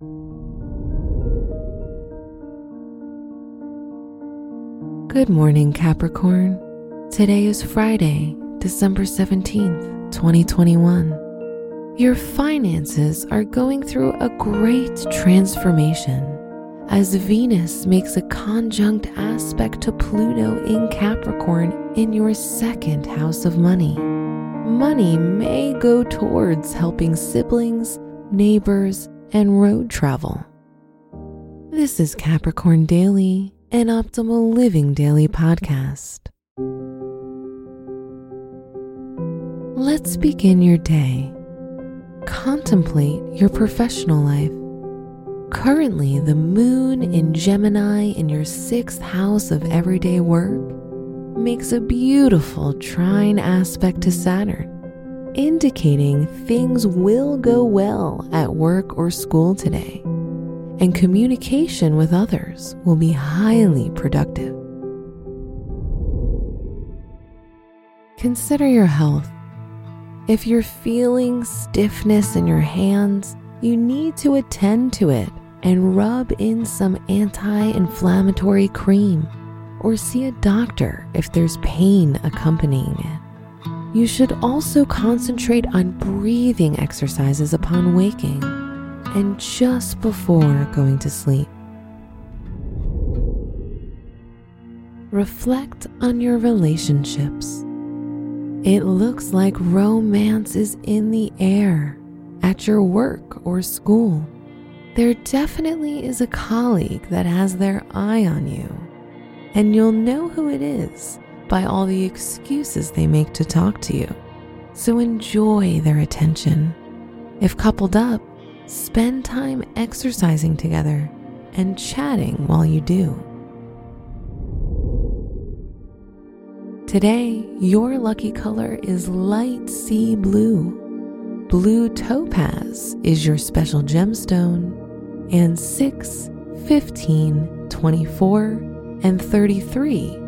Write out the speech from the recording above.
Good morning, Capricorn. Today is Friday, December 17th, 2021. Your finances are going through a great transformation as Venus makes a conjunct aspect to Pluto in Capricorn in your second house of money. Money may go towards helping siblings, neighbors, and road travel. This is Capricorn Daily, an optimal living daily podcast. Let's begin your day. Contemplate your professional life. Currently, the moon in Gemini in your sixth house of everyday work makes a beautiful trine aspect to Saturn, indicating things will go well at work or school today, and communication with others will be highly productive. Consider your health. If you're feeling stiffness in your hands, you need to attend to it and rub in some anti inflammatory cream or see a doctor if there's pain accompanying it. You should also concentrate on breathing exercises upon waking and just before going to sleep. Reflect on your relationships. It looks like romance is in the air at your work or school. There definitely is a colleague that has their eye on you, and you'll know who it is by all the excuses they make to talk to you. So enjoy their attention. If coupled up, spend time exercising together and chatting while you do. Today, your lucky color is light sea blue. Blue topaz is your special gemstone, and 6, 15, 24, and 33